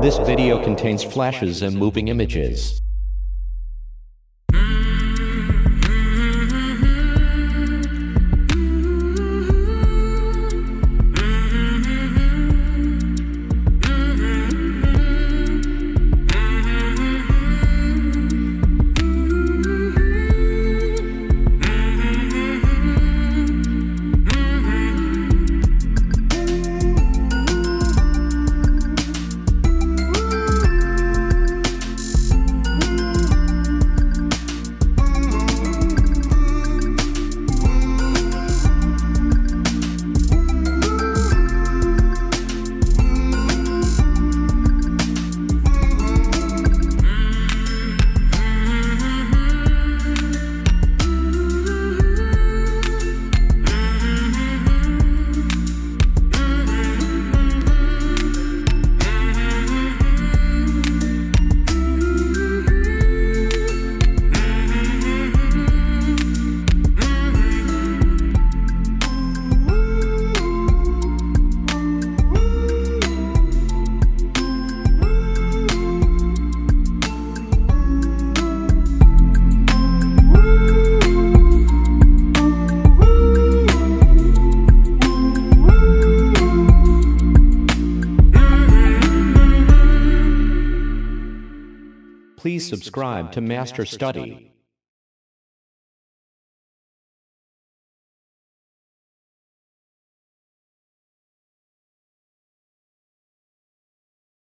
This video contains flashes and moving images. Please subscribe to Master Study.